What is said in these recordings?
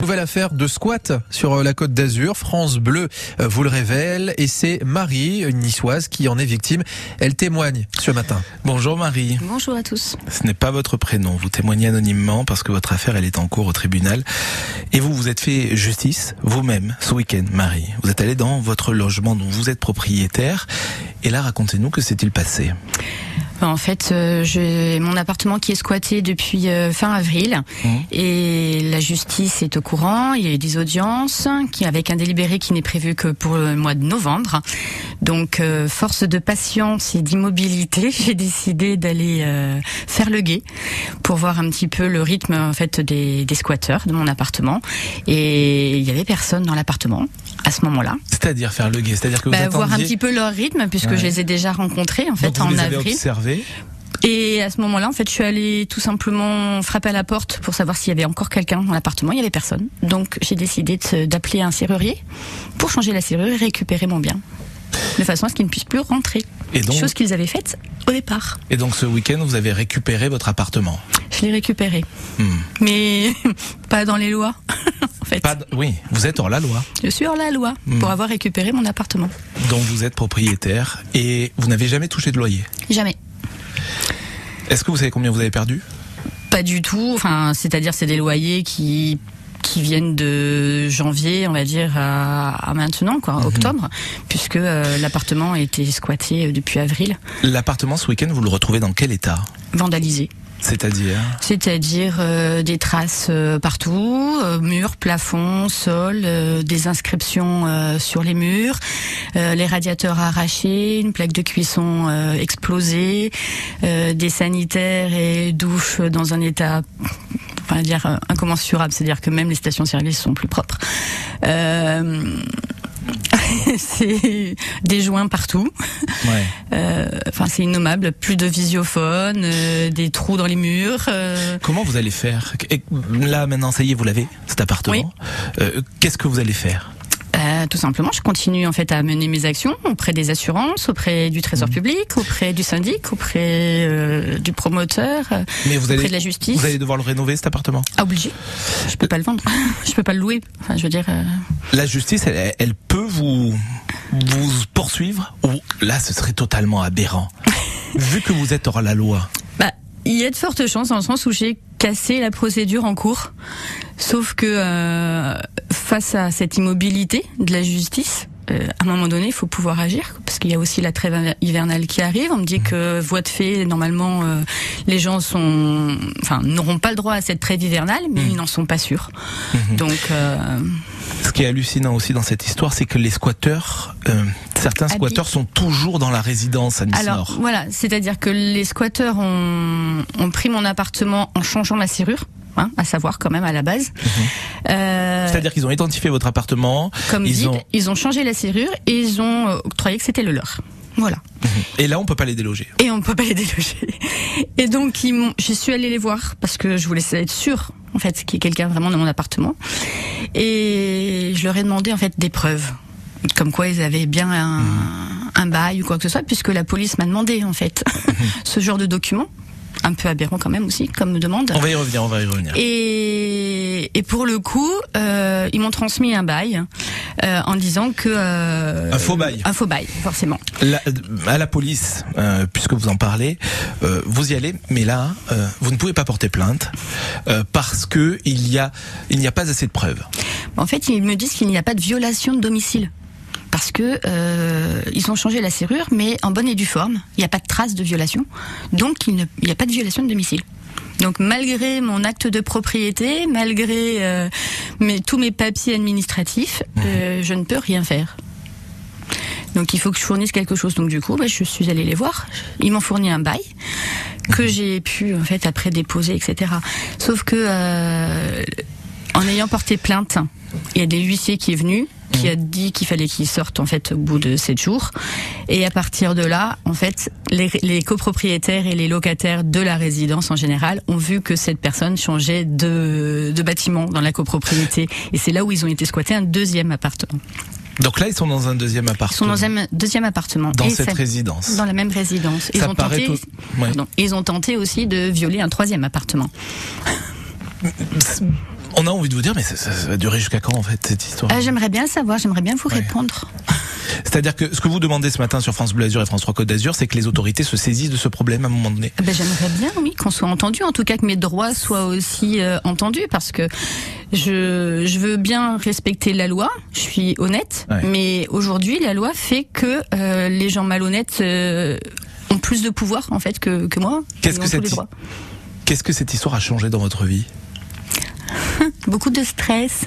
Nouvelle affaire de squat sur euh, la côte d'Azur. France Bleu euh, vous le révèle et c'est Marie, une niçoise, qui en est victime. Elle témoigne ce matin. Bonjour Marie. Bonjour à tous. Ce n'est pas votre prénom. Vous témoignez anonymement parce que votre affaire elle est en cours au tribunal. Et vous vous êtes fait justice vous-même ce week-end, Marie. Vous êtes allé dans votre logement dont vous êtes propriétaire. Et là, racontez-nous que s'est-il passé en fait, euh, j'ai mon appartement qui est squatté depuis euh, fin avril Mmh. et la justice est au courant. Il y a eu des audiences qui avec un délibéré qui n'est prévu que pour le mois de novembre. Donc, euh, force de patience et d'immobilité, j'ai décidé d'aller euh, faire le guet pour voir un petit peu le rythme en fait des, des squatteurs de mon appartement. Et il y avait personne dans l'appartement à ce moment-là. C'est-à-dire faire le guet. C'est-à-dire que vous Bah, voir un attendiez- petit peu leur rythme puisque Ouais. je les ai déjà rencontrés en fait Donc vous en les avez avril. observés. Et à ce moment-là, en fait, je suis allée tout simplement frapper à la porte pour savoir s'il y avait encore quelqu'un dans l'appartement. Il y avait personne. Donc, j'ai décidé d'appeler un serrurier pour changer la serrure et récupérer mon bien. De façon à ce qu'il ne puisse plus rentrer. Et donc, Chose qu'ils avaient faite au départ. et donc ce week-end, vous avez récupéré votre appartement. Je l'ai récupéré. Hmm. Mais pas dans les lois. fait. Pas Oui, vous êtes hors la loi. Je suis hors la loi Hmm. pour avoir récupéré mon appartement. Donc vous êtes propriétaire et vous n'avez jamais touché de loyer. Jamais. Est-ce que vous savez combien vous avez perdu? Pas du tout. Enfin, c'est-à-dire c'est des loyers qui qui viennent de janvier, on va dire, à, à maintenant, quoi, octobre, puisque euh, l'appartement a été squatté euh, depuis avril, L'appartement ce week-end, vous le retrouvez dans quel état? Vandalisé. C'est-à-dire C'est-à-dire euh, des traces euh, partout, euh, murs, plafonds, sol, euh, des inscriptions euh, sur les murs, euh, les radiateurs arrachés, une plaque de cuisson explosée, des sanitaires et douches dans un état va dire incommensurable, c'est-à-dire que même les stations-service sont plus propres. Euh, c'est des joints partout. Ouais. Euh, c'est innommable. Plus de visiophone, euh, des trous dans les murs. euh, Comment vous allez faire? Et Là maintenant, ça y est, vous l'avez, cet appartement. Oui. Euh, Qu'est-ce que vous allez faire? Euh, tout simplement, je continue en fait à mener mes actions auprès des assurances, auprès du Trésor public, auprès du syndic, auprès euh, du promoteur, Mais vous allez, auprès de la justice. vous allez devoir le rénover cet appartement? Ah, obligé. Je peux pas le vendre. je peux pas le louer. Enfin, je veux dire. euh, La justice, elle, elle peut vous vous poursuivre ou là, ce serait totalement aberrant. Vu que vous êtes hors la loi? Bah, il y a de fortes chances dans le sens où j'ai cassé la procédure en cours. Sauf que euh, face à cette immobilité de la justice, euh, à un moment donné, il faut pouvoir agir parce qu'il y a aussi la trêve hivernale qui arrive. On me dit que voie de fait, normalement, euh, les gens sont, enfin, n'auront pas le droit à cette trêve hivernale, mais ils n'en sont pas sûrs. Donc, euh, Ce qui est hallucinant aussi dans cette histoire, c'est que les squatteurs, euh, certains squatteurs sont toujours dans la résidence à Nice Alors Nord. voilà, c'est-à-dire que les squatteurs ont, ont pris mon appartement en changeant la serrure, hein, à savoir quand même à la base. Euh, C'est-à-dire qu'ils ont identifié votre appartement, comme ils vide, ont- ils ont changé la serrure et ils ont euh, octroyé que c'était le leur. Voilà. et là on peut pas les déloger. Et on peut pas les déloger. Et donc ils je suis allée les voir parce que je voulais être sûre en fait qu'il y ait quelqu'un vraiment dans mon appartement. Et je leur ai demandé en fait des preuves, comme quoi ils avaient bien un, un bail ou quoi que ce soit, puisque la police m'a demandé en fait ce genre de documents, un peu aberrant quand même aussi comme demande. On va y revenir, on va y revenir. Et, et pour le coup, euh, ils m'ont transmis un bail euh, en disant que euh, Un faux bail. un faux bail forcément. La- à la police, euh, puisque vous en parlez, vous y allez, mais là, vous ne pouvez pas porter plainte parce que il y a, il n'y a pas assez de preuves. En fait, ils me disent qu'il n'y a pas de violation de domicile. Parce que euh, ils ont changé la serrure, mais en bonne et due forme. Il n'y a pas de trace de violation. Donc, il n'y a pas de violation de domicile. Donc, malgré mon acte de propriété, malgré euh, mes, tous mes papiers administratifs, euh, je ne peux rien faire. Donc, il faut que je fournisse quelque chose. Donc, du coup, bah, je suis allée les voir. Ils m'ont fourni un bail que j'ai pu, en fait, après déposer, etc. Sauf que, euh, en ayant porté plainte, il y a des huissiers qui est venu, qui a dit qu'il fallait qu'il sorte en fait au bout de sept jours. Et à partir de là, en fait, les, les copropriétaires et les locataires de la résidence en général ont vu que cette personne changeait de, de bâtiment dans la copropriété. Et c'est là où ils ont été squattés un deuxième appartement. Donc là, ils sont dans un deuxième Ils sont appartement. dans un deuxième appartement. Dans Et cette ça- résidence. Dans la même résidence. Ils Ça ont tenté, tout- ouais. pardon, ils ont tenté aussi de violer un troisième appartement. On a envie de vous dire, mais ça, ça va durer jusqu'à quand en fait cette histoire Ah, j'aimerais bien le savoir, j'aimerais bien vous Ouais. répondre. C'est-à-dire que ce que vous demandez ce matin sur France Bleu Azur et France 3 Côte d'Azur, c'est que les autorités se saisissent de ce problème à un moment donné. Ah Ben, j'aimerais bien, oui, qu'on soit entendu, en tout cas que mes droits soient aussi euh, entendus, parce que je, je veux bien respecter la loi, je suis honnête, Ouais. mais aujourd'hui, la loi fait que euh, les gens malhonnêtes euh, ont plus de pouvoir, en fait, que, que moi. Qu'est-ce que cette. Qu'est-ce que cette histoire a changé dans votre vie? Beaucoup de stress,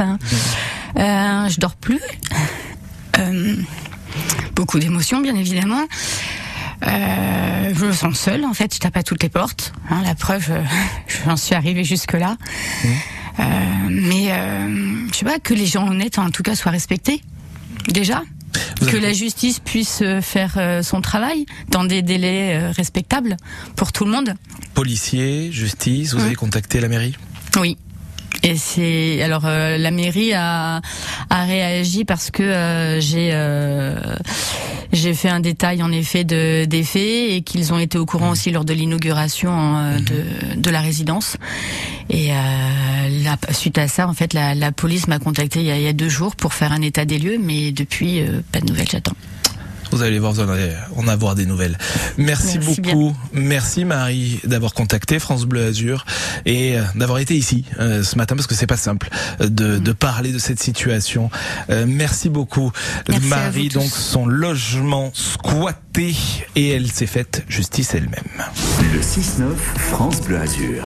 euh, je dors plus, Euh, beaucoup d'émotions, bien évidemment. Euh, je me sens seule, en fait, je tape à toutes les portes. hein, la preuve, j'en suis arrivée jusque-là. Euh, mais je sais pas, que les gens honnêtes, en tout cas, soient respectés. Déjà. Vous Que avez- la justice puisse faire son travail dans des délais respectables pour tout le monde. Policier, justice, vous Ouais. avez contacté la mairie? Oui. Et c'est alors euh, la mairie a, a réagi parce que euh, j'ai euh, j'ai fait un détail en effet de des faits et qu'ils ont été au courant aussi lors de l'inauguration euh, de, de la résidence. Et euh, la- suite à ça, en fait, la, la police m'a contacté il y, a, il y a deux jours pour faire un état des lieux, mais depuis euh, pas de nouvelles, j'attends. Vous allez voir, vous en allez en avoir des nouvelles. Merci, Merci beaucoup. Merci Marie d'avoir contacté France Bleu Azur et euh, d'avoir été ici euh, ce matin parce que c'est pas simple euh, de, de parler de cette situation. Euh, merci beaucoup. Merci Marie, donc son logement squatté et elle s'est faite justice elle-même. Le 6-9, France Bleu Azur.